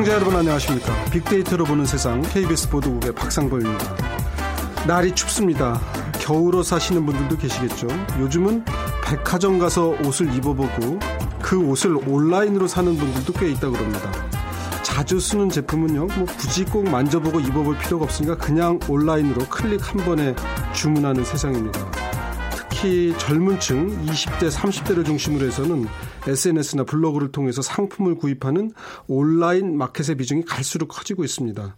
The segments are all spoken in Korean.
애청자 여러분 안녕하십니까. 빅데이터로 보는 세상 KBS 보도국의 박상보입니다. 날이 춥습니다. 겨울옷 사시는 분들도 계시겠죠. 요즘은 백화점 가서 옷을 입어보고 그 옷을 온라인으로 사는 분들도 꽤 있다고 그럽니다. 자주 쓰는 제품은요, 뭐 굳이 꼭 만져보고 입어볼 필요가 없으니까 그냥 온라인으로 클릭 한 번에 주문하는 세상입니다. 특히 젊은 층 20대, 30대를 중심으로 해서는 SNS나 블로그를 통해서 상품을 구입하는 온라인 마켓의 비중이 갈수록 커지고 있습니다.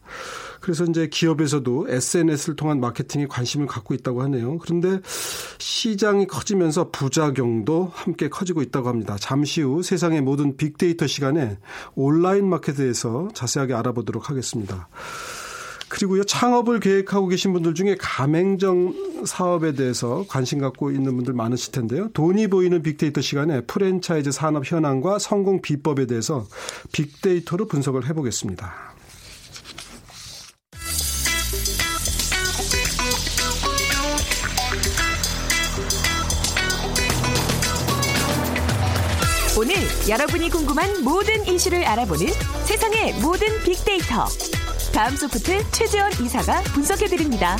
그래서 이제 기업에서도 SNS를 통한 마케팅에 관심을 갖고 있다고 하네요. 그런데 시장이 커지면서 부작용도 함께 커지고 있다고 합니다. 잠시 후 세상의 모든 빅데이터 시간에 온라인 마켓에 대해서 자세하게 알아보도록 하겠습니다. 그리고요, 창업을 계획하고 계신 분들 중에 가맹점 사업에 대해서 관심 갖고 있는 분들 많으실 텐데요. 돈이 보이는 빅데이터 시간에 프랜차이즈 산업 현황과 성공 비법에 대해서 빅데이터로 분석을 해보겠습니다. 오늘 여러분이 궁금한 모든 이슈를 알아보는 세상의 모든 빅데이터. 다음 소프트 최재원 이사가 분석해 드립니다.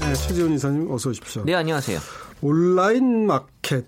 네, 최재원 이사님 어서 오십시오. 네, 안녕하세요. 온라인 마켓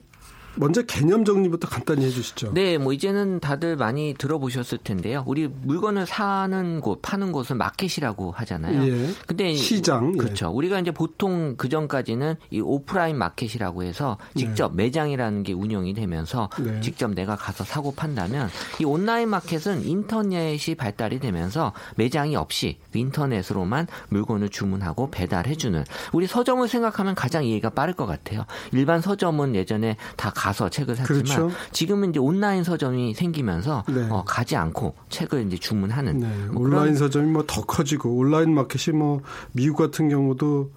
먼저 개념 정리부터 간단히 해주시죠. 네, 뭐 이제는 다들 많이 들어보셨을 텐데요. 우리 물건을 사는 곳, 파는 곳은 마켓이라고 하잖아요. 예. 근데 시장 예. 그렇죠. 예. 우리가 이제 보통 그 전까지는 이 오프라인 마켓이라고 해서 직접 네. 매장이라는 게 운영이 되면서 네. 직접 내가 가서 사고 판다면 이 온라인 마켓은 인터넷이 발달이 되면서 매장이 없이 인터넷으로만 물건을 주문하고 배달해주는 우리 서점을 생각하면 가장 이해가 빠를 것 같아요. 일반 서점은 예전에 다 가서 책을 샀지만 그렇죠. 지금은 이제 온라인 서점이 생기면서 네. 어, 가지 않고 책을 이제 주문하는 네. 뭐 온라인 서점이 뭐 더 커지고 온라인 마켓이 뭐 미국 같은 경우도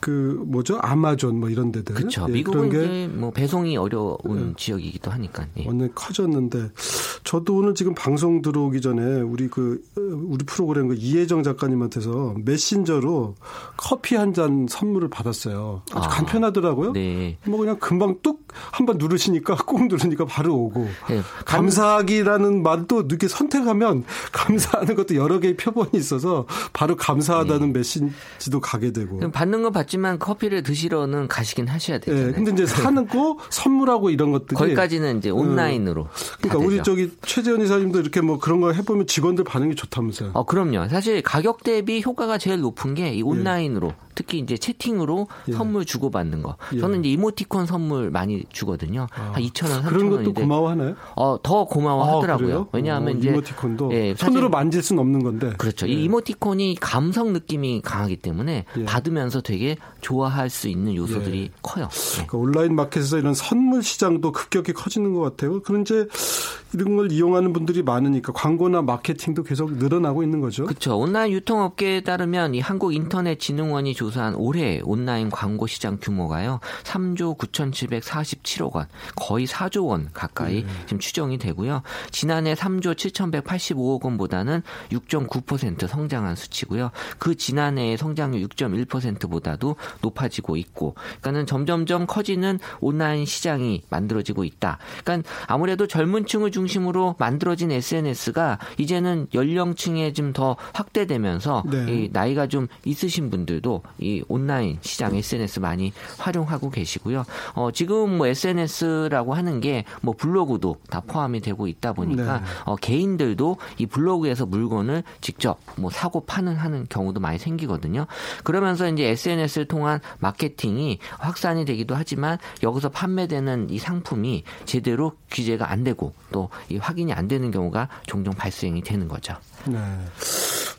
그 뭐죠 아마존 뭐 이런 데들 그렇죠. 예, 미국은 이제 뭐 배송이 어려운 예. 지역이기도 하니까 예. 완전 커졌는데 저도 오늘 지금 방송 들어오기 전에 우리 그 우리 프로그램 그 이혜정 작가님한테서 메신저로 커피 한 잔 선물을 받았어요. 아주 아, 간편하더라고요. 네. 뭐 그냥 금방 뚝 한번 누르시니까 꾹 누르니까 바로 오고 네. 감사하기라는 말도 이렇게 선택하면 감사하는 것도 여러 개의 표본이 있어서 바로 감사하다는 네. 메시지도 가게 되고 받는 거 받지 하지만 커피를 드시러는 가시긴 하셔야 되잖아요. 네, 근데 이제 사는 거 선물하고 이런 것들이 거기까지는 이제 온라인으로. 음. 그러니까 우리 저기 최재현 이사님도 이렇게 뭐 그런 거 해보면 직원들 반응이 좋다면서요. 어, 그럼요. 사실 가격 대비 효과가 제일 높은 게 이 온라인으로 예. 특히 이제 채팅으로 예. 선물 주고 받는 거. 예. 저는 이제 이모티콘 선물 많이 주거든요. 아. 한 2천 원, 3천 원. 그런 것도 고마워하나요? 어, 더 고마워하더라고요. 아, 왜냐하면 어, 이제 이모티콘도 예, 손으로 만질 수는 없는 건데. 그렇죠. 이 예. 이모티콘이 감성 느낌이 강하기 때문에 예. 받으면서 되게 좋아할 수 있는 요소들이 예. 커요. 그러니까 온라인 마켓에서 이런 선물 시장도 급격히 커지는 것 같아요. 그런 이제 이런 걸 이용하는 분들이 많으니까 광고나 마케팅도 계속 늘어나고 있는 거죠. 그렇죠. 온라인 유통업계에 따르면 이 한국인터넷진흥원이 조사한 올해 온라인 광고 시장 규모가요. 3조 9,747억 원, 거의 4조 원 가까이 네. 지금 추정이 되고요. 지난해 3조 7,185억 원보다는 6.9% 성장한 수치고요. 그 지난해의 성장률 6.1%보다도 높아지고 있고, 그러니까는 점점점 커지는 온라인 시장이 만들어지고 있다. 그러니까 아무래도 젊은 층을 중 심으로 만들어진 SNS가 이제는 연령층에 좀 더 확대되면서 네. 이 나이가 좀 있으신 분들도 이 온라인 시장 SNS 많이 활용하고 계시고요. 어, 지금 뭐 SNS라고 하는 게 뭐 블로그도 다 포함이 되고 있다 보니까 네. 어, 개인들도 이 블로그에서 물건을 직접 뭐 사고 파는 하는 경우도 많이 생기거든요. 그러면서 이제 SNS를 통한 마케팅이 확산이 되기도 하지만 여기서 판매되는 이 상품이 제대로 규제가 안 되고 또이 확인이 안 되는 경우가 종종 발생이 되는 거죠. 네.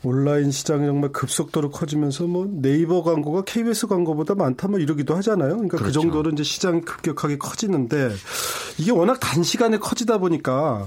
온라인 시장이 정말 급속도로 커지면서 뭐 네이버 광고가 KBS 광고보다 많다 뭐 이러기도 하잖아요. 그러니까 그 그렇죠. 그 정도로 이제 시장이 급격하게 커지는데 이게 워낙 단시간에 커지다 보니까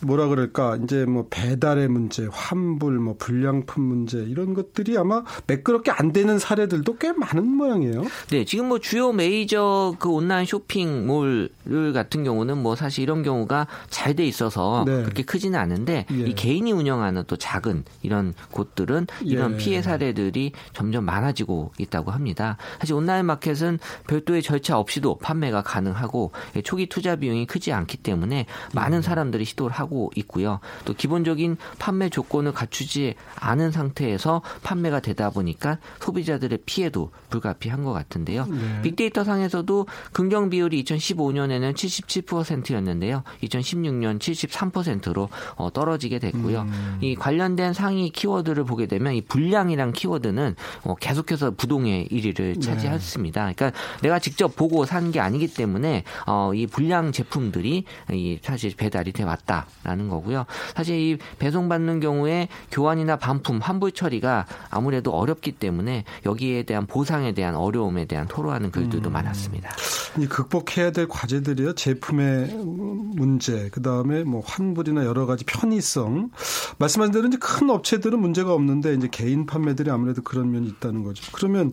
뭐라 그럴까 이제 뭐 배달의 문제, 환불, 뭐 불량품 문제 이런 것들이 아마 매끄럽게 안 되는 사례들도 꽤 많은 모양이에요. 네, 지금 뭐 주요 메이저 그 온라인 쇼핑몰 같은 경우는 뭐 사실 이런 경우가 잘 돼 있어서 네. 그렇게 크지는 않은데 예. 이 개인이 운영하는 또 작은 이런 곳들은 이런 예. 피해 사례들이 점점 많아지고 있다고 합니다. 사실 온라인 마켓은 별도의 절차 없이도 판매가 가능하고 초기 투자 비용이 크지 않기 때문에 많은 음. 사람들이 시도를 하고 있고요. 또 기본적인 판매 조건을 갖추지 않은 상태에서 판매가 되다 보니까 소비자들의 피해도 불가피한 것 같은데요. 네. 빅데이터 상에서도 긍정 비율이 2015년에는 77%였는데요. 2016년 73%로 어, 떨어지게 됐고요. 음. 이 관련된 상위 키워드를 보게 되면 이 불량이란 키워드는 어, 계속해서 부동의 1위를 차지했습니다. 그러니까 내가 직접 보고 산 게 아니기 때문에 어, 이 불량 제품들이 이 사실 배달이 돼 왔다라는 거고요. 사실 이 배송받는 경우에 교환이나 반품 환불 처리가 아무래도 어렵기 때문에 여기에 대한 보상에 대한 어려움에 대한 토로하는 글들도 음. 많았습니다. 이 극복해야 될 과제들이요. 제품의 문제, 그 다음에 뭐 환불이나 여러 가지 편의성. 말씀하신 대로 이제 큰 업체들은 문제가 없는데 이제 개인 판매들이 아무래도 그런 면이 있다는 거죠. 그러면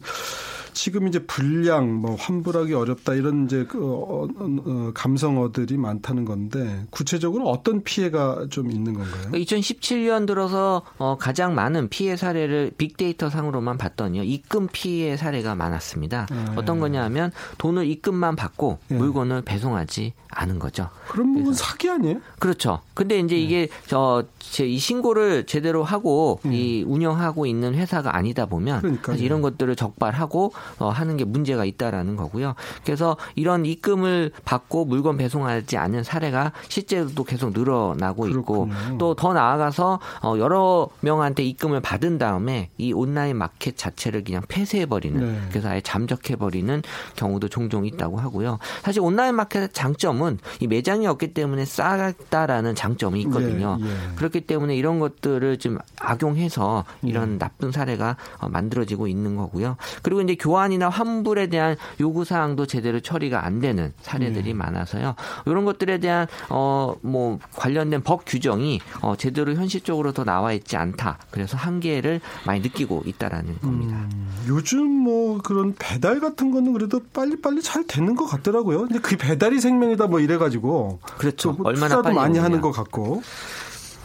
지금 이제 불량, 뭐 환불하기 어렵다 이런 이제 그 어, 어, 어, 감성어들이 많다는 건데 구체적으로 어떤 피해가 좀 있는 건가요? 2017년 들어서 어, 가장 많은 피해 사례를 빅데이터 상으로만 봤더니요. 입금 피해 사례가 많았습니다. 네. 어떤 거냐면 돈을 입금만 받고 네. 물건을 배송하지 않은 거죠. 그런 부분 사기 아니에요? 그렇죠. 근데 이제 이게 저이 신고를 제대로 하고 음. 이 운영하고 있는 회사가 아니다 보면 그러니까요. 사실 이런 것들을 적발하고 어, 하는 게 문제가 있다라는 거고요. 그래서 이런 입금을 받고 물건 배송하지 않은 사례가 실제로도 계속 늘어나고 있고. 또 더 나아가서 어, 여러 명한테 입금을 받은 다음에 이 온라인 마켓 자체를 그냥 폐쇄해 버리는 네. 그래서 아예 잠적해 버리는 경우도 종종 있다고 하고요. 사실 온라인 마켓의 장점은 이 매장이 없기 때문에 싸다라는 장점이 있거든요. 예, 예. 그렇기 때문에 이런 것들을 좀 악용해서 이런 음. 나쁜 사례가 어, 만들어지고 있는 거고요. 그리고 이제 교 환이나 환불에 대한 요구 사항도 제대로 처리가 안 되는 사례들이 음. 많아서요. 이런 것들에 대한 어 뭐 관련된 법 규정이 어 제대로 현실적으로 더 나와 있지 않다. 그래서 한계를 많이 느끼고 있다라는 겁니다. 음, 요즘 뭐 그런 배달 같은 거는 그래도 빨리빨리 잘 되는 것 같더라고요. 근데 그 배달이 생명이다 뭐 이래 가지고 그렇죠. 좀 얼마나 빨리 많이 오느냐. 하는 것 같고.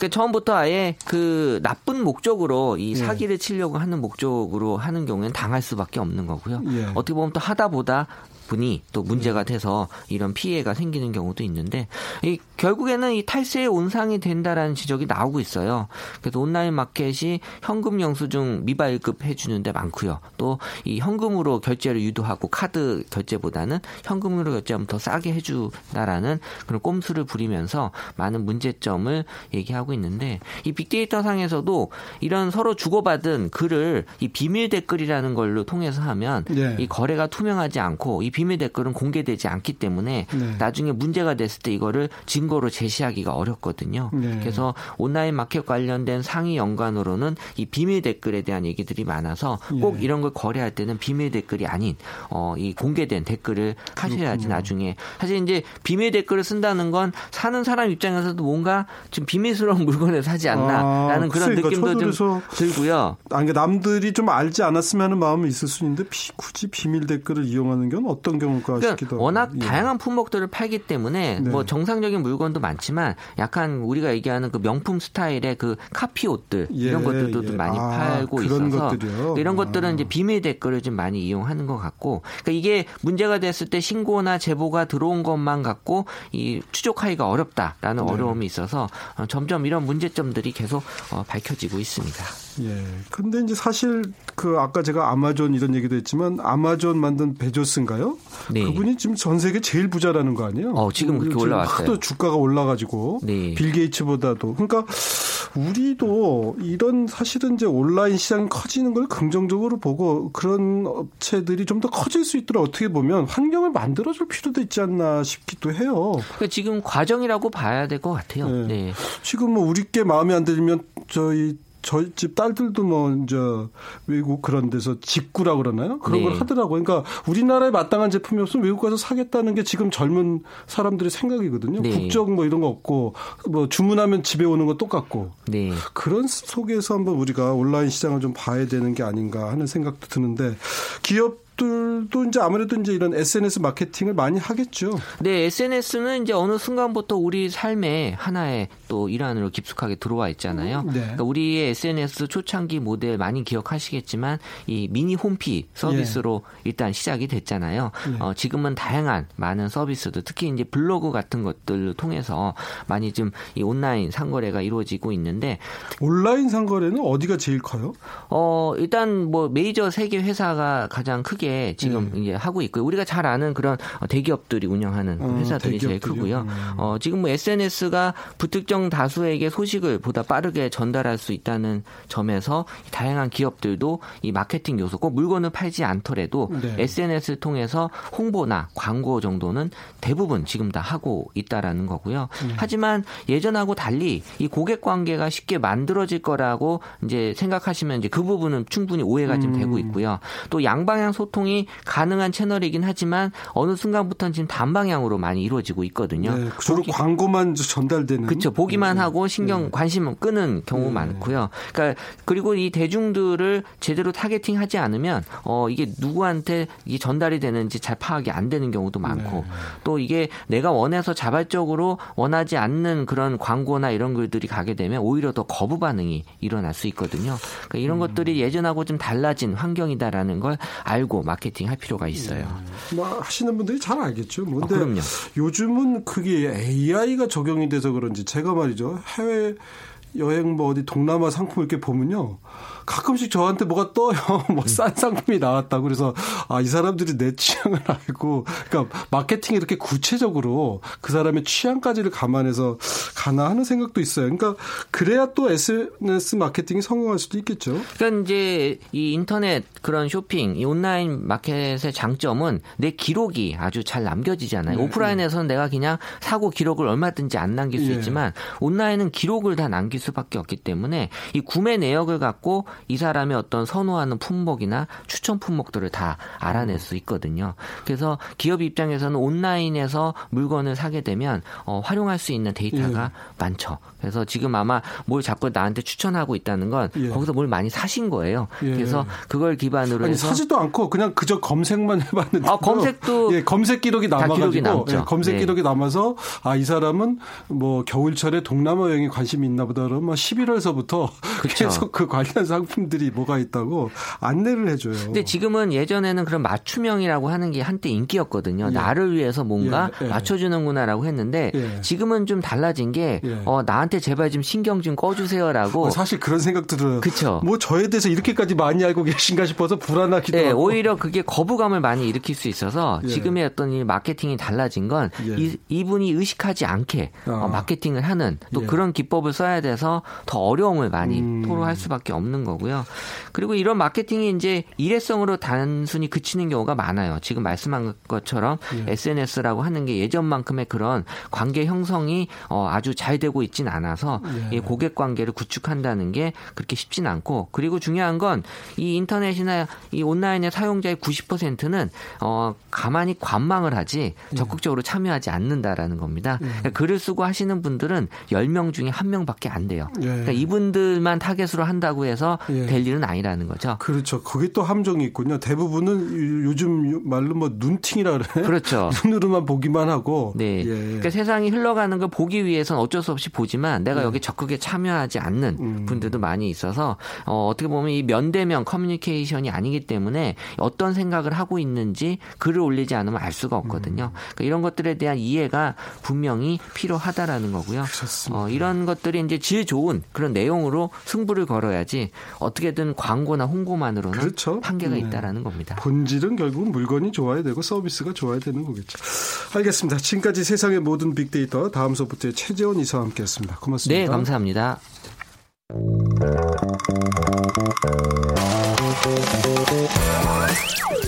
그 처음부터 아예 그 나쁜 목적으로 이 예. 사기를 치려고 하는 목적으로 하는 경우에는 당할 수밖에 없는 거고요. 예. 어떻게 보면 또 하다 보다 분이 또 문제가 돼서 이런 피해가 생기는 경우도 있는데 이 결국에는 이 탈세의 온상이 된다라는 지적이 나오고 있어요. 그래서 온라인 마켓이 현금 영수증 미발급 해주는 데 많고요. 또 이 현금으로 결제를 유도하고 카드 결제보다는 현금으로 결제하면 더 싸게 해준다라는 그런 꼼수를 부리면서 많은 문제점을 얘기하고 있는데 이 빅데이터 상에서도 이런 서로 주고받은 글을 이 비밀 댓글이라는 걸로 통해서 하면 예. 이 거래가 투명하지 않고 이 비밀 댓글은 공개되지 않기 때문에 네. 나중에 문제가 됐을 때 이거를 증거로 제시하기가 어렵거든요. 네. 그래서 온라인 마켓 관련된 상위 연관으로는 이 비밀 댓글에 대한 얘기들이 많아서 꼭 예. 이런 걸 거래할 때는 비밀 댓글이 아닌 어, 이 공개된 댓글을 하셔야지. 나중에 사실 이제 비밀 댓글을 쓴다는 건 사는 사람 입장에서도 뭔가 좀 비밀스러운 물건을 사지 않나라는 아, 그런 느낌도 좀 들고요. 아니, 그러니까 남들이 좀 알지 않았으면 하는 마음은 있을 수 있는데 비- 굳이 비밀 댓글을 이용하는 건 어떤 경우가 그러니까. 워낙 예. 다양한 품목들을 팔기 때문에 네. 뭐 정상적인 물건도 많지만 약간 우리가 얘기하는 그 명품 스타일의 그 카피 옷들 예, 이런 것들도 예. 좀 많이 아, 팔고 있어서 것들이요? 이런 아. 것들은 이제 비밀 댓글을 좀 많이 이용하는 것 같고 그러니까 이게 문제가 됐을 때 신고나 제보가 들어온 것만 갖고 이 추적하기가 어렵다라는 네. 어려움이 있어서 어, 점점 이런 문제점들이 계속 어, 밝혀지고 있습니다. 예. 근데 이제 사실 그 아까 제가 아마존 이런 얘기도 했지만 아마존 만든 베조스인가요? 네. 그분이 지금 전 세계 제일 부자라는 거 아니에요? 어, 지금 그렇게 올라왔어요. 주가가 올라가지고 네. 빌 게이츠보다도 그러니까 우리도 이런 사실은 이제 온라인 시장이 커지는 걸 긍정적으로 보고 그런 업체들이 좀 더 커질 수 있도록 어떻게 보면 환경을 만들어줄 필요도 있지 않나 싶기도 해요. 그러니까 지금 과정이라고 봐야 될 것 같아요. 네. 네. 지금 뭐 우리께 마음에 안 들면 저희 저희 집 딸들도 뭐 이제 외국 그런 데서 직구라 그러나요? 그런 네. 걸 하더라고요. 그러니까 우리나라에 마땅한 제품이 없으면 외국 가서 사겠다는 게 지금 젊은 사람들의 생각이거든요. 네. 국적 뭐 이런 거 없고 뭐 주문하면 집에 오는 거 똑같고 네. 그런 속에서 한번 우리가 온라인 시장을 좀 봐야 되는 게 아닌가 하는 생각도 드는데 기업 기업 들도 이제 아무래도 이제 이런 SNS 마케팅을 많이 하겠죠. 네, SNS는 이제 어느 순간부터 우리 삶의 하나의 또 일환으로 깊숙하게 들어와 있잖아요. 네. 그러니까 우리의 SNS 초창기 모델 많이 기억하시겠지만 이 미니 홈피 서비스로 예. 일단 시작이 됐잖아요. 예. 어, 지금은 다양한 많은 서비스도 특히 이제 블로그 같은 것들을 통해서 많이 좀 이 온라인 상거래가 이루어지고 있는데 온라인 상거래는 어디가 제일 커요? 어, 일단 뭐 메이저 세계 회사가 가장 크게 지금 예. 이제 하고 있고요. 우리가 잘 아는 그런 대기업들이 운영하는 어, 회사들이 제일 크고요. 음. 어, 지금 뭐 SNS가 불특정 다수에게 소식을 보다 빠르게 전달할 수 있다는 점에서 다양한 기업들도 이 마케팅 요소 꼭 물건을 팔지 않더라도 네. SNS를 통해서 홍보나 광고 정도는 대부분 지금 다 하고 있다라는 거고요. 음. 하지만 예전하고 달리 이 고객 관계가 쉽게 만들어질 거라고 이제 생각하시면 이제 그 부분은 충분히 오해가 좀 음. 되고 있고요. 또 양방향 소통 이 가능한 채널이긴 하지만 어느 순간부터는 지금 단방향으로 많이 이루어지고 있거든요. 네, 주로 보기, 광고만 전달되는. 그렇죠. 보기만 네. 하고 신경 네. 관심 끄는 경우 네. 많고요. 그러니까 그리고 이 대중들을 제대로 타겟팅하지 않으면 어 이게 누구한테 이게 전달이 되는지 잘 파악이 안 되는 경우도 많고 네. 또 이게 내가 원해서 자발적으로 원하지 않는 그런 광고나 이런 글들이 가게 되면 오히려 더 거부 반응이 일어날 수 있거든요. 그러니까 이런 음. 것들이 예전하고 좀 달라진 환경이다라는 걸 알고 마케팅 할 필요가 있어요. 음. 뭐 하시는 분들이 잘 알겠죠. 뭐 근데 어, 그럼요. 요즘은 그게 AI가 적용이 돼서 그런지 제가 말이죠. 해외 여행 뭐 어디 동남아 상품 이렇게 보면요. 가끔씩 저한테 뭐가 떠요. 뭐 싼 상품이 나왔다. 그래서 아, 이 사람들이 내 취향을 알고 그러니까 마케팅이 이렇게 구체적으로 그 사람의 취향까지를 감안해서 가나 하는 생각도 있어요. 그러니까 그래야 또 SNS 마케팅이 성공할 수도 있겠죠. 그러니까 이제 이 인터넷 그런 쇼핑, 이 온라인 마켓의 장점은 내 기록이 아주 잘 남겨지잖아요. 네, 오프라인에서는 네. 내가 그냥 사고 기록을 얼마든지 안 남길 수 네. 있지만 온라인은 기록을 다 남길 수밖에 없기 때문에 이 구매 내역을 갖고 이 사람의 어떤 선호하는 품목이나 추천 품목들을 다 알아낼 수 있거든요. 그래서 기업 입장에서는 온라인에서 물건을 사게 되면 어, 활용할 수 있는 데이터가 예. 많죠. 그래서 지금 아마 뭘 자꾸 나한테 추천하고 있다는 건 예. 거기서 뭘 많이 사신 거예요. 예. 그래서 그걸 기반으로 아니, 해서 사지도 않고 그냥 그저 검색만 해봤는데 아, 검색도 예, 검색 기록이 남아가지고 예, 검색 네. 기록이 남아서 아 이 사람은 뭐 겨울철에 동남아 여행에 관심이 있나 보다 그러면 11월서부터 계속 그 관련 상품들이 뭐가 있다고 안내를 해줘요. 근데 지금은 예전에는 그런 맞춤형이라고 하는 게 한때 인기였거든요. 예. 나를 위해서 뭔가 예. 예. 맞춰주는구나라고 했는데 지금은 좀 달라진 게 어, 나한테 제발 좀 신경 좀 꺼주세요라고. 어, 사실 그런 생각 들어요. 그렇죠. 뭐 저에 대해서 이렇게까지 많이 알고 계신가 싶어서 불안하기도 네, 하고. 오히려 그게 거부감을 많이 일으킬 수 있어서 예. 지금의 어떤 이 마케팅이 달라진 건 예. 이, 이분이 의식하지 않게 어. 어, 마케팅을 하는 또 예. 그런 기법을 써야 돼서 더 어려움을 많이 음. 토로할 수밖에 없는 거고 요. 그리고 이런 마케팅이 이제 일회성으로 단순히 그치는 경우가 많아요. 지금 말씀한 것처럼 예. SNS라고 하는 게 예전만큼의 그런 관계 형성이 어, 아주 잘 되고 있지는 않아요. 많아서 예. 이 고객 관계를 구축한다는 게 그렇게 쉽진 않고 그리고 중요한 건 이 인터넷이나 이 온라인의 사용자의 90%는 어 가만히 관망을 하지 예. 적극적으로 참여하지 않는다라는 겁니다. 예. 그러니까 글을 쓰고 하시는 분들은 10명 중에 1명밖에 안 돼요. 예. 그러니까 이분들만 타겟으로 한다고 해서 예. 될 일은 아니라는 거죠. 그렇죠. 그게 또 함정이 있군요. 대부분은 요즘 말로 뭐 눈팅이라 그래. 그렇죠. 눈으로만 보기만 하고. 네. 예. 그러니까 세상이 흘러가는 걸 보기 위해서는 어쩔 수 없이 보지만 내가 음. 여기 적극에 참여하지 않는 음. 분들도 많이 있어서 어, 어떻게 보면 이 면대면 커뮤니케이션이 아니기 때문에 어떤 생각을 하고 있는지 글을 올리지 않으면 알 수가 없거든요. 음. 그러니까 이런 것들에 대한 이해가 분명히 필요하다라는 거고요. 어, 이런 것들이 이제 질 좋은 그런 내용으로 승부를 걸어야지 어떻게든 광고나 홍보만으로는 그렇죠. 한계가 네. 있다라는 겁니다. 본질은 결국은 물건이 좋아야 되고 서비스가 좋아야 되는 거겠죠. 알겠습니다. 지금까지 세상의 모든 빅데이터 다음 소프트의 최재원 이사와 함께했습니다. 고맙습니다. 네, 감사합니다.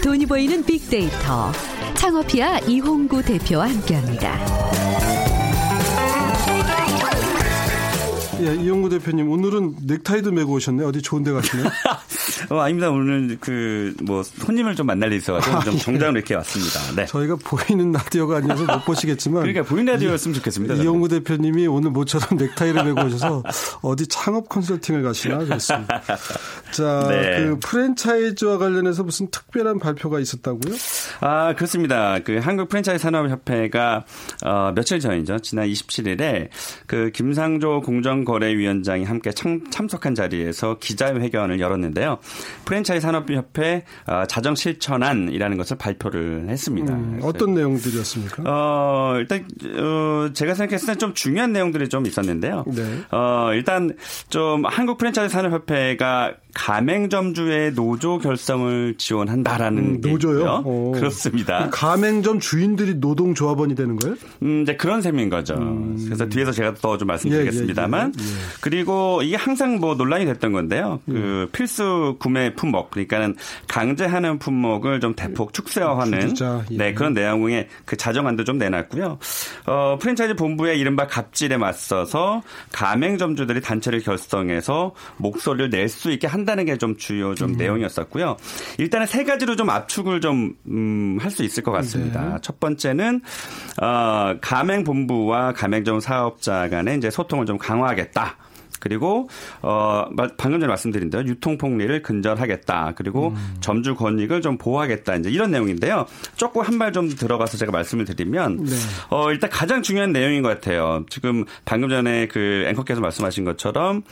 돈이 보이는 빅데이터 창업이야 이홍구 대표와 함께합니다. 예, 이용구 대표님 오늘은 넥타이도 메고 오셨네. 어디 좋은 데 가시나요? 어, 아닙니다. 오늘 그 뭐 손님을 좀 만날 일이 있어가지고 좀 아, 예. 정장으로 이렇게 왔습니다. 네. 저희가 보이는 라디오가 아니어서 못 보시겠지만 그러니까 보이는 라디오였으면 좋겠습니다. 이용구 대표님이 오늘 모처럼 넥타이를 메고 오셔서 어디 창업 컨설팅을 가시나 그랬습니다. 자, 네. 그 프랜차이즈와 관련해서 무슨 특별한 발표가 있었다고요? 아, 그렇습니다. 그 한국 프랜차이즈 산업협회가 어, 며칠 전이죠. 지난 27일에 그 김상조 공정 거래위원장이 함께 참, 참석한 자리에서 기자회견을 열었는데요. 프랜차이즈 산업협회 어, 자정 실천안이라는 것을 발표를 했습니다. 음, 어떤 내용들이었습니까? 어, 일단 어, 제가 생각했을 때 좀 중요한 내용들이 좀 있었는데요. 네. 어, 일단 좀 한국 프랜차이즈 산업협회가 가맹점주의 노조 결성을 지원한다라는 음, 노조요? 오. 그렇습니다. 가맹점 주인들이 노동조합원이 되는 거예요? 음, 이제 그런 셈인 거죠. 음. 그래서 뒤에서 제가 더 좀 말씀드리겠습니다만 예, 예, 예, 예, 그리고 이게 항상 뭐 논란이 됐던 건데요. 그 음. 필수 구매 품목 그러니까는 강제하는 품목을 좀 대폭 축소화하는 예. 네 그런 내용의 그 자정안도 좀 내놨고요. 어, 프랜차이즈 본부의 이른바 갑질에 맞서서 가맹점주들이 단체를 결성해서 목소리를 낼 수 있게 한 한다는 게 좀 주요 좀 음. 내용이었었고요. 일단은 세 가지로 좀 압축을 좀, 음, 할수 있을 것 같습니다. 네. 첫 번째는, 어, 가맹본부와 가맹점 사업자 간의 이제 소통을 좀 강화하겠다. 그리고 어 방금 전에 말씀드린 대로 유통 폭리를 근절하겠다. 그리고 음. 점주 권익을 좀 보호하겠다. 이제 이런 내용인데요. 조금 한 발 좀 들어가서 제가 말씀을 드리면 네. 어 일단 가장 중요한 내용인 것 같아요. 지금 방금 전에 그 앵커께서 말씀하신 것처럼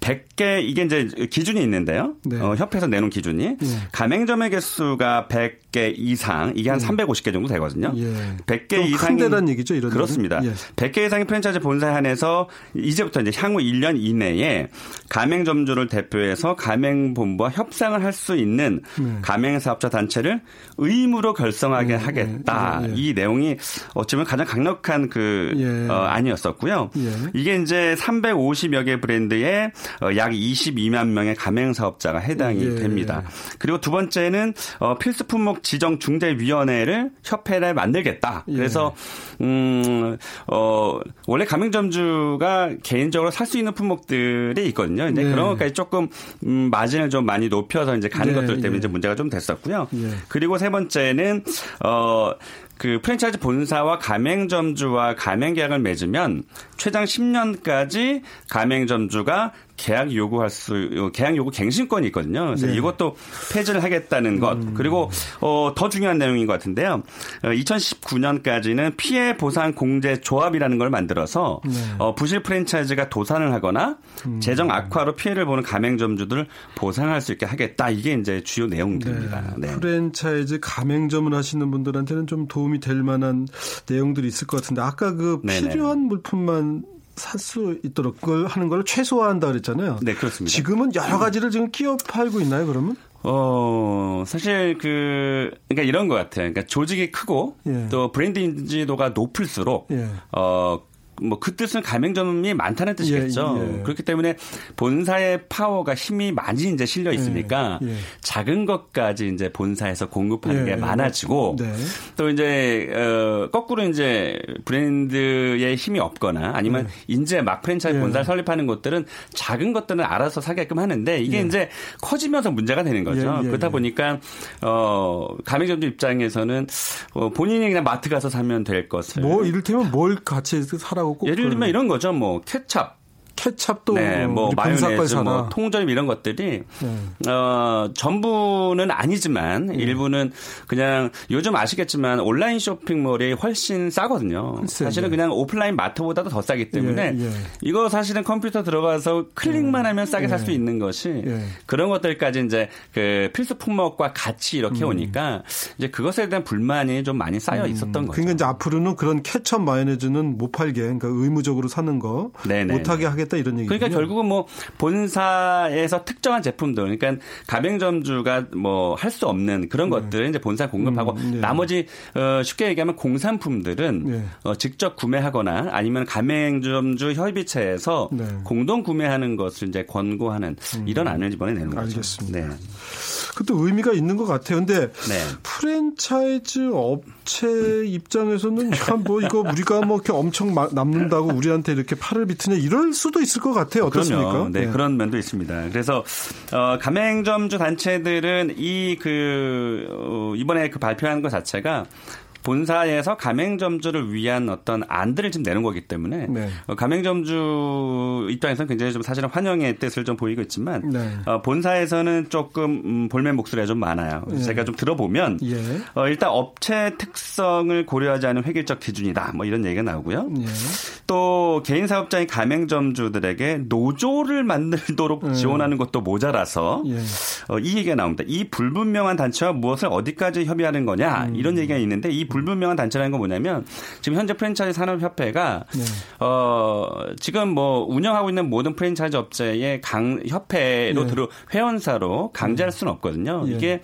100개 이게 이제 기준이 있는데요. 네. 어 협회에서 내놓은 기준이 네. 가맹점의 개수가 100 개 이상 이게 한 350개 정도 되거든요. 예. 100개 이상이 큰 얘기죠, 이런 그렇습니다. 예. 100개 이상의 프랜차이즈 본사에 한해서 이제부터 이제 향후 1년 이내 내에 가맹점주를 대표해서 가맹본부와 협상을 할 수 있는 네. 가맹사업자 단체를 의무로 결성하게 네, 하겠다. 네, 네, 이 내용이 어쩌면 가장 강력한 그 예. 어, 아니었었고요. 예. 이게 이제 350여 개 브랜드에 어, 약 22만 명의 가맹 사업자가 해당이 예. 됩니다. 그리고 두 번째는 어, 필수 품목 지정 중재위원회를 협회를 만들겠다. 예. 그래서 음, 어, 원래 가맹점주가 개인적으로 살 수 있는 품목들이 있거든요. 이제 네. 그런 것까지 조금 음, 마진을 좀 많이 높여서 이제 가는 네. 것들 때문에 이제 문제가 좀 됐었고요. 예. 그리고 세 번째는 어, 그 프랜차이즈 본사와 가맹점주와 가맹계약을 맺으면 최장 10년까지 가맹점주가 계약 요구할 수 계약 요구 갱신권이 있거든요. 그래서 네. 이것도 폐지를 하겠다는 것 음. 그리고 어, 더 중요한 내용인 것 같은데요. 어, 2019년까지는 피해 보상 공제 조합이라는 걸 만들어서 네. 어, 부실 프랜차이즈가 도산을 하거나 음. 재정 악화로 피해를 보는 가맹점주들을 보상할 수 있게 하겠다. 이게 이제 주요 내용들입니다. 네. 네. 프랜차이즈 가맹점을 하시는 분들한테는 좀 도움이 될 만한 내용들이 있을 것 같은데 아까 그 필요한 물품만 살 수 있도록 그걸 하는 걸 최소화한다 그랬잖아요. 네, 그렇습니다. 지금은 여러 가지를 지금 끼워 팔고 있나요, 그러면? 어, 사실 그, 그러니까 이런 것 같아요. 그러니까 조직이 크고 예. 또 브랜드 인지도가 높을수록 예. 어, 뭐 그 뜻은 가맹점이 많다는 뜻이겠죠. 예, 예. 그렇기 때문에 본사의 파워가 힘이 많이 이제 실려 있으니까 예, 예. 작은 것까지 이제 본사에서 공급하는 게 예, 많아지고 네. 또 이제 어 거꾸로 이제 브랜드의 힘이 없거나 아니면 이제 막 프랜차이즈 본사를 설립하는 곳들은 작은 것들은 알아서 사게끔 하는데 이게 이제 커지면서 문제가 되는 거죠. 그렇다 보니까 어 가맹점주 입장에서는 어 본인이 그냥 마트 가서 사면 될 것을 뭐 이를테면 뭘 같이 사라 하고 예를 들면 이런 거죠. 뭐 케찹 케찹도 네, 뭐 마요네즈, 뭐 통조림 이런 것들이 네. 어 전부는 아니지만 네. 일부는 그냥 요즘 아시겠지만 온라인 쇼핑몰이 훨씬 싸거든요. 글쎄, 사실은 네. 그냥 오프라인 마트보다도 더 싸기 때문에 예, 예. 이거 사실은 컴퓨터 들어가서 클릭만 예. 하면 싸게 살 수 있는 것이 예. 그런 것들까지 이제 그 필수 품목과 같이 이렇게 음. 오니까 이제 그것에 대한 불만이 좀 많이 쌓여 음. 있었던 음. 거죠. 그러니까 이제 앞으로는 그런 케첩 마요네즈는 못 팔게 그러니까 의무적으로 사는 거 못 하게 하겠다. 하겠다 이런 얘기. 그러니까 결국은 뭐 본사에서 특정한 제품들, 그러니까 가맹점주가 뭐 할 수 없는 그런 네. 것들을 이제 본사 공급하고 음, 네. 나머지 어, 쉽게 얘기하면 공산품들은 네. 어, 직접 구매하거나 아니면 가맹점주 협의체에서 네. 공동 구매하는 것을 이제 권고하는 음. 이런 안을 이번에 내는 거죠. 알겠습니다. 네. 그것도 의미가 있는 것 같아요. 근데 네. 프랜차이즈 업체 입장에서는 뭐 이거 우리가 뭐 이렇게 엄청 남는다고 우리한테 이렇게 팔을 비트냐 이럴 수도 수도 있을 것 같아요. 어떻습니까? 그럼요. 네, 네, 그런 면도 있습니다. 그래서 어, 가맹점주 단체들은 이그 어, 이번에 그 발표한 것 자체가 본사에서 가맹점주를 위한 어떤 안들을 지금 내는 거기 때문에 네. 어, 가맹점주 입장에서는 굉장히 좀 사실은 환영의 뜻을 좀 보이고 있지만 네. 어, 본사에서는 조금 음, 볼멘 목소리가 좀 많아요. 예. 제가 좀 들어보면 예. 어, 일단 업체 특성을 고려하지 않은 획일적 기준이다. 뭐 이런 얘기가 나오고요. 예. 또 개인 사업자인 가맹점주들에게 노조를 만들도록 예. 지원하는 것도 모자라서 예. 어, 이 얘기가 나옵니다. 이 불분명한 단체와 무엇을 어디까지 협의하는 거냐 음. 이런 얘기가 있는데 이 불분명한 단체라는 건 뭐냐면 지금 현재 프랜차이즈 산업협회가 네. 어 지금 뭐 운영하고 있는 모든 프랜차이즈 업체의 강 협회로 네. 들어 회원사로 강제할 수는 없거든요. 네. 이게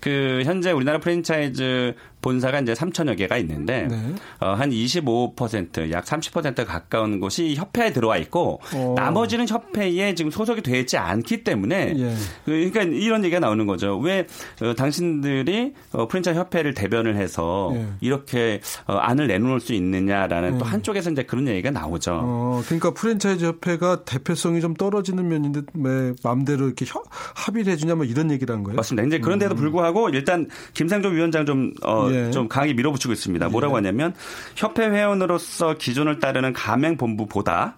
그 현재 우리나라 프랜차이즈 본사가 이제 3천여 개가 있는데 네. 어, 한 25%약 30% 가까운 곳이 협회에 들어와 있고 오. 어. 나머지는 협회에 지금 소속이 되어 있지 않기 때문에 예. 그, 그러니까 이런 얘기가 나오는 거죠. 왜 어, 당신들이 어, 프랜차이즈 협회를 대변을 해서 예. 이렇게 어, 안을 내놓을 수 있느냐라는 예. 또 한쪽에서 이제 그런 얘기가 나오죠. 어, 그러니까 프랜차이즈 협회가 대표성이 좀 떨어지는 면인데 왜 마음대로 이렇게 협, 합의를 해주냐 뭐 이런 얘기를 한 거예요. 맞습니다. 이제 그런데도 음. 불구하고 일단 김상조 위원장 좀 어, 예. 좀 강하게 밀어붙이고 있습니다. 뭐라고 예. 하냐면 협회 회원으로서 기존을 따르는 가맹본부보다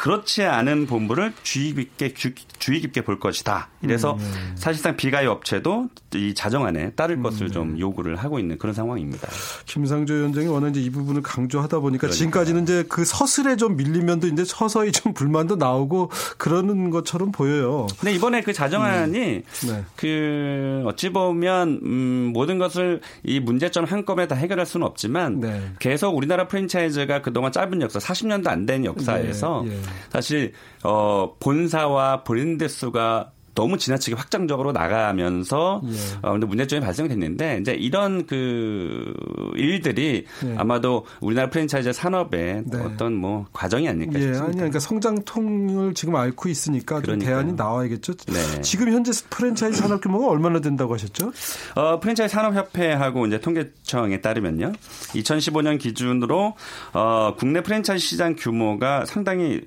그렇지 않은 본부를 주의 깊게 주, 의 깊게 볼 것이다. 이래서 음. 사실상 비가의 업체도 이 자정안에 따를 음. 것을 좀 요구를 하고 있는 그런 상황입니다. 김상조 위원장이 워낙 이제 이 부분을 강조하다 보니까 그러니까. 지금까지는 이제 그 서슬에 좀 밀리면도 이제 서서히 좀 불만도 나오고 그러는 것처럼 보여요. 근데 이번에 그 자정안이 음. 네. 그 어찌 보면 음 모든 것을 이 문제점 한꺼번에 다 해결할 수는 없지만 네. 계속 우리나라 프랜차이즈가 그동안 짧은 역사 40년도 안 된 역사에서 네. 예. 사실 어 본사와 브랜드 수가 너무 지나치게 확장적으로 나가면서 예. 어 근데 문제점이 발생됐는데 이제 이런 그 일들이 예. 아마도 우리나라 프랜차이즈 산업의 네. 어떤 뭐 과정이 아닐까 예. 싶습니다. 아니 그러니까 성장통을 지금 앓고 있으니까 좀 대안이 나와야겠죠. 네. 지금 현재 프랜차이즈 산업 규모가 얼마나 된다고 하셨죠? 어 프랜차이즈 산업협회하고 이제 통계청에 따르면요. 2015년 기준으로 어 국내 프랜차이즈 시장 규모가 상당히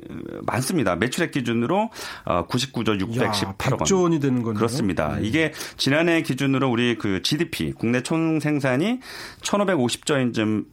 많습니다. 매출액 기준으로 어 99조 618억 100조 원이 되는 거네요. 그렇습니다. 네. 이게 지난해 기준으로 우리 그 GDP 국내 총 생산이 1,550조인 좀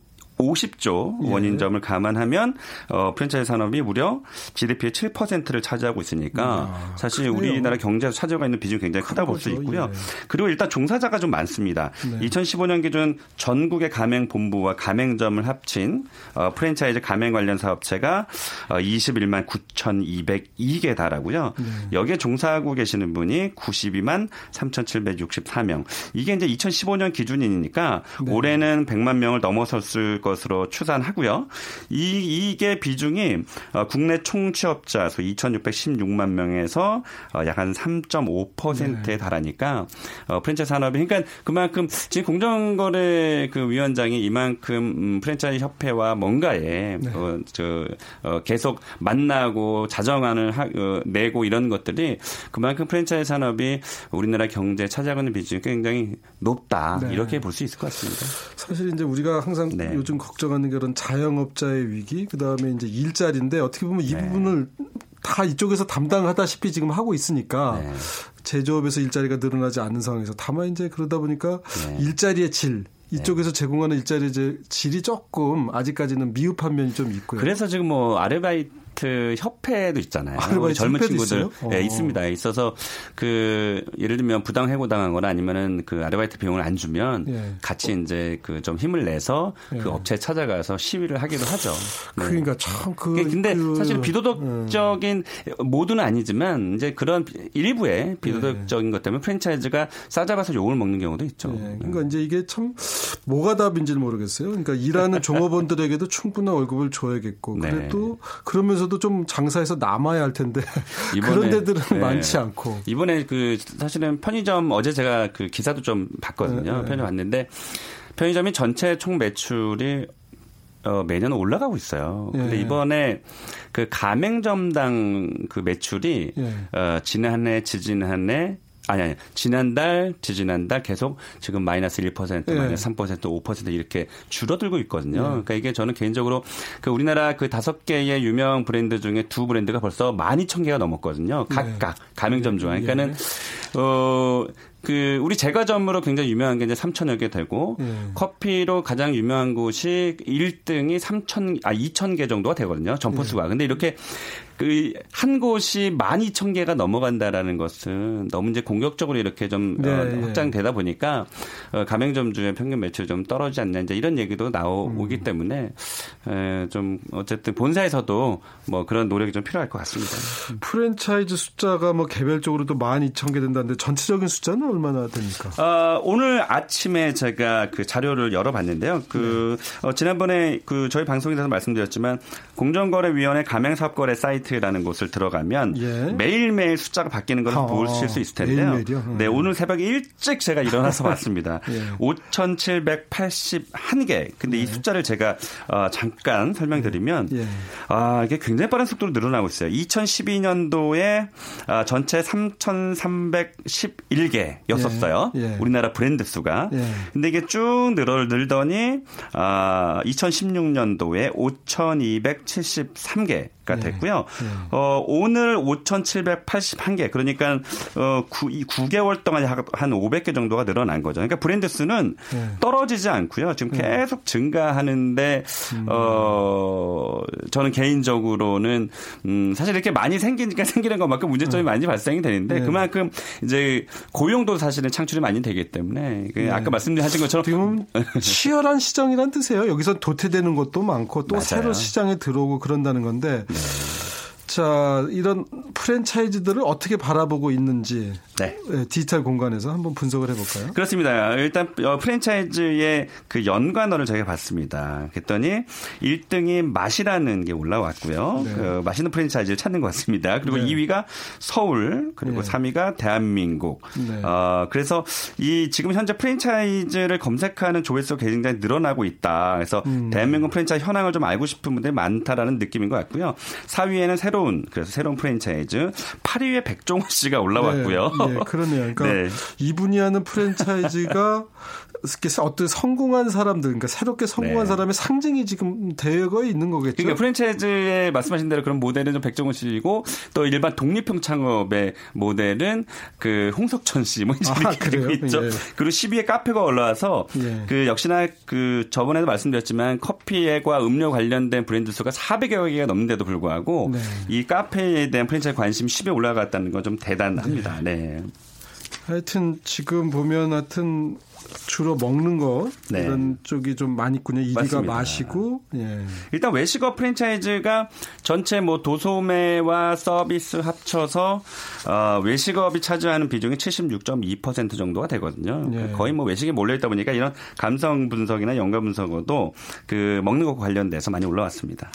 50조 예. 원인 점을 감안하면 어, 프랜차이즈 산업이 무려 GDP의 7%를 차지하고 있으니까 아, 사실 그래요. 우리나라 경제에서 차지하고 있는 비중이 굉장히 크다 볼수 있고요. 예. 그리고 일단 종사자가 좀 많습니다. 네. 2015년 기준 전국의 가맹 본부와 가맹점을 합친 어, 프랜차이즈 가맹 관련 사업체가 어, 21만 9,202개 달하고요. 네. 여기에 종사하고 계시는 분이 92만 3,764명. 이게 이제 2015년 기준이니까 네. 올해는 100만 명을 넘어섰을 것 것으로 추산하고요. 이 이게 비중이 어, 국내 총 취업자 수 2,616만 명에서 어, 약한 3.5%에 네. 달하니까 어, 프랜차이즈 산업이 그러니까 그만큼 지금 공정거래 그 위원장이 이만큼 음, 프랜차이즈 협회와 뭔가에 네. 어, 저 어, 계속 만나고 자정안을 하, 어, 내고 이런 것들이 그만큼 프랜차이즈 산업이 우리나라 경제에 차지하는 비중이 굉장히 높다 네. 이렇게 볼 수 있을 것 같습니다. 사실 이제 우리가 항상 네. 요즘 걱정하는 게 그런 자영업자의 위기, 그 다음에 이제 일자리인데 어떻게 보면 이 네. 부분을 다 이쪽에서 담당하다시피 지금 하고 있으니까 네. 제조업에서 일자리가 늘어나지 않는 상황에서 다만 이제 그러다 보니까 네. 일자리의 질 이쪽에서 제공하는 일자리의 질이 조금 아직까지는 미흡한 면이 좀 있고요. 그래서 지금 뭐 아르바이트 아르바이트 협회도 있잖아요. 아르바이트 젊은 친구들 네, 있습니다. 있어서 그 예를 들면 부당 해고당하거나 아니면은 그 아르바이트 비용을 안 주면 예. 같이 이제 그 좀 힘을 내서 그 예. 그 업체에 찾아가서 시위를 하기도 하죠. 네. 그러니까 참그 근데 그, 사실 비도덕적인 예. 모두는 아니지만 이제 그런 일부의 비도덕적인 예. 것 때문에 프랜차이즈가 싸잡아서 욕을 먹는 경우도 있죠. 예. 그러니까 이제 이게 참 뭐가 답인지는 모르겠어요. 그러니까 일하는 종업원들에게도 충분한 월급을 줘야겠고 네. 그래도 그러면서 중에서도 좀 장사해서 남아야 할 텐데 그런 데들은 네. 많지 않고 이번에 그 사실은 편의점 어제 제가 그 기사도 좀 봤거든요. 네, 네. 편의점 봤는데 편의점이 전체 총 매출이 어, 매년 올라가고 있어요. 근데 예. 이번에 그 가맹점당 그 매출이 예. 어, 지난해, 지지난해 아니, 아니. 지난달, 지지난달 계속 지금 마이너스 1%, 네. 마이너스 3%, 5% 이렇게 줄어들고 있거든요. 네. 그러니까 이게 저는 개인적으로 그 우리나라 그 다섯 개의 유명 브랜드 중에 두 브랜드가 벌써 12,000개가 넘었거든요. 각각. 네. 가맹점 중. 그러니까는, 어, 그 우리 제과점으로 굉장히 유명한 게 이제 3천여 개 되고 음. 커피로 가장 유명한 곳이 1등이 3천 아 2천 개 정도가 되거든요. 점포 수가. 근데 이렇게 그 한 곳이 12,000개가 넘어간다라는 것은 너무 이제 공격적으로 이렇게 좀 네, 어, 네. 확장되다 보니까 어, 가맹점주의 평균 매출 좀 떨어지지 않냐 이제 이런 얘기도 나오기 음. 때문에 에, 좀 어쨌든 본사에서도 뭐 그런 노력이 좀 필요할 것 같습니다. 프랜차이즈 숫자가 뭐 개별적으로 도 12,000개 된다는데 전체적인 숫자는 얼마나 됩니까? 어, 오늘 아침에 제가 그 자료를 열어봤는데요. 그 네. 어, 지난번에 그 저희 방송에서 말씀드렸지만 공정거래위원회 가맹사업거래 사이트 사이트라는 곳을 들어가면 예. 매일매일 숫자가 바뀌는 걸 아, 보실 수 있을 텐데요. 매일매일이요? 네, 오늘 새벽에 일찍 제가 일어나서 봤습니다. 예. 5,781개. 근데 예. 이 숫자를 제가 어, 잠깐 설명드리면 예. 아, 이게 굉장히 빠른 속도로 늘어나고 있어요. 2012년도에 아, 전체 3,311개 였었어요. 예. 예. 우리나라 브랜드 수가. 예. 근데 이게 쭉 늘어 늘더니 아, 2016년도에 5,273개 가 네. 됐고요. 네. 어, 오늘 5,781개 그러니까 어, 9, 9개월 동안 한 500개 정도가 늘어난 거죠. 그러니까 브랜드 수는 네. 떨어지지 않고요. 지금 네. 계속 증가하는데 음. 어, 저는 개인적으로는 음, 사실 이렇게 많이 생기니까 생기는 것만큼 문제점이 네. 많이 발생이 되는데 네. 그만큼 이제 고용도 사실은 창출이 많이 되기 때문에 그 아까 말씀하신 것처럼 지금 치열한 시장이란 뜻이에요. 여기서 도태되는 것도 많고 또 맞아요. 새로 시장에 들어오고 그런다는 건데 Yeah. 자, 이런 프랜차이즈들을 어떻게 바라보고 있는지 네. 네. 디지털 공간에서 한번 분석을 해볼까요? 그렇습니다. 일단 어, 프랜차이즈의 그 연관어를 저희가 봤습니다. 그랬더니 1등이 맛이라는 게 올라왔고요. 네. 그 맛있는 프랜차이즈를 찾는 것 같습니다. 그리고 네. 2위가 서울, 그리고 네. 3위가 대한민국. 네. 어, 그래서 이 지금 현재 프랜차이즈를 검색하는 조회수가 굉장히 늘어나고 있다. 그래서 음. 대한민국 프랜차이즈 현황을 좀 알고 싶은 분들이 많다라는 느낌인 것 같고요. 4위에는 새로 운 그래서 새로운 프랜차이즈, 8위에 백종원 씨가 올라왔고요. 네, 그러네요. 그러니까 네. 이분이 하는 프랜차이즈가 어떤 성공한 사람들, 그러니까 새롭게 성공한 네. 사람의 상징이 지금 되어 있는 거겠죠. 그러니까 프랜차이즈에 말씀하신 대로 그런 모델은 좀 백종원 씨고 또 일반 독립형 창업의 모델은 그 홍석천 씨, 뭐 아, 그리고 있죠. 예. 그리고 12회 카페가 올라와서 예. 그 역시나 그 저번에도 말씀드렸지만 커피와 음료 관련된 브랜드 수가 400여 개가 넘는데도 불구하고 네. 이 카페에 대한 프랜차이즈 관심 10에 올라갔다는 건 좀 대단합니다. 네. 네. 하여튼 지금 보면 하여튼 주로 먹는 거 네. 이런 쪽이 좀 많이 있군요. 1위가 마시고 예. 일단 외식업 프랜차이즈가 전체 뭐 도소매와 서비스 합쳐서 어, 외식업이 차지하는 비중이 76.2% 정도가 되거든요. 예. 거의 뭐 외식에 몰려 있다 보니까 이런 감성 분석이나 연관 분석도 그 먹는 것과 관련돼서 많이 올라왔습니다.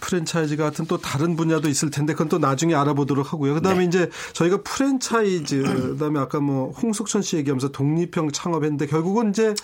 프랜차이즈 같은 또 다른 분야도 있을 텐데 그건 또 나중에 알아보도록 하고요. 그다음에 네. 이제 저희가 프랜차이즈 그다음에 아까 뭐 홍석천 씨 얘기하면서 독립형 창업했는데 결국은 이제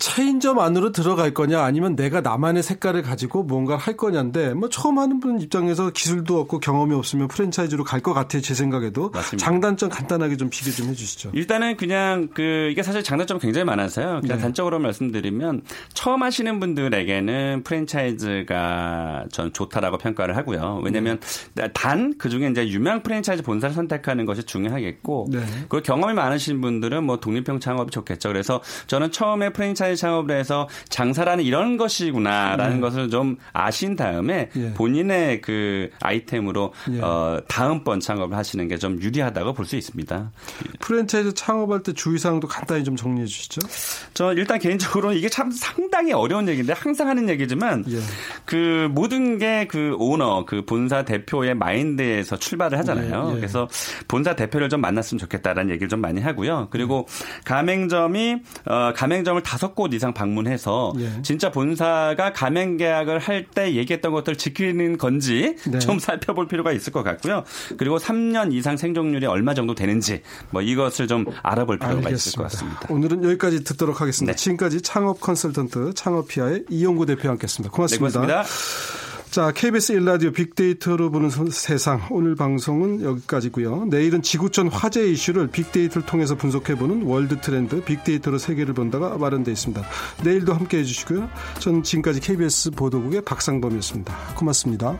체인점 안으로 들어갈 거냐 아니면 내가 나만의 색깔을 가지고 뭔가를 할 거냐인데 뭐 처음 하는 분 입장에서 기술도 없고 경험이 없으면 프랜차이즈로 갈 것 같아요 제 생각에도 맞습니다. 장단점 간단하게 좀 비교 좀 해주시죠. 일단은 그냥 그 이게 사실 장단점이 굉장히 많아서요. 그냥 네. 단적으로 말씀드리면 처음 하시는 분들에게는 프랜차이즈가 전 좋다라고 평가를 하고요. 왜냐하면 네. 단그 중에 이제 유명 프랜차이즈 본사를 선택하는 것이 중요하겠고 네. 그 경험이 많으신 분들은 뭐 독립형 창업이 좋겠죠. 그래서 저는 처음에 프랜차이즈 디지털 창업을 해서 장사라는 이런 것이구나라는 네. 것을 좀 아신 다음에 예. 본인의 그 아이템으로 예. 어, 다음번 창업을 하시는 게 좀 유리하다고 볼 수 있습니다. 프랜차이즈 창업할 때 주의사항도 간단히 좀 정리해 주시죠. 저 일단 개인적으로 이게 참 상당히 어려운 얘기인데 항상 하는 얘기지만 예. 그 모든 게 그 오너 그 본사 대표의 마인드에서 출발을 하잖아요. 예, 예. 그래서 본사 대표를 좀 만났으면 좋겠다라는 얘기를 좀 많이 하고요. 그리고 가맹점이 어, 가맹점을 다섯 곳 이상 방문해서 예. 진짜 본사가 가맹 계약을 할 때 얘기했던 것들 지키는 건지 네. 좀 살펴볼 필요가 있을 것 같고요. 그리고 3년 이상 생존율이 얼마 정도 되는지 뭐 이것을 좀 알아볼 필요가 알겠습니다. 있을 것 같습니다. 오늘은 여기까지 듣도록 하겠습니다. 네. 지금까지 창업 컨설턴트 창업피아의 이용구 대표와 함께했습니다. 고맙습니다. 네, 고맙습니다. 자, KBS 1라디오 빅데이터로 보는 세상. 오늘 방송은 여기까지고요. 내일은 지구촌 화제 이슈를 빅데이터를 통해서 분석해 보는 World Trend 빅데이터로 세계를 본다가 마련되어 있습니다. 내일도 함께 해 주시고요. 전 지금까지 KBS 보도국의 박상범이었습니다. 고맙습니다.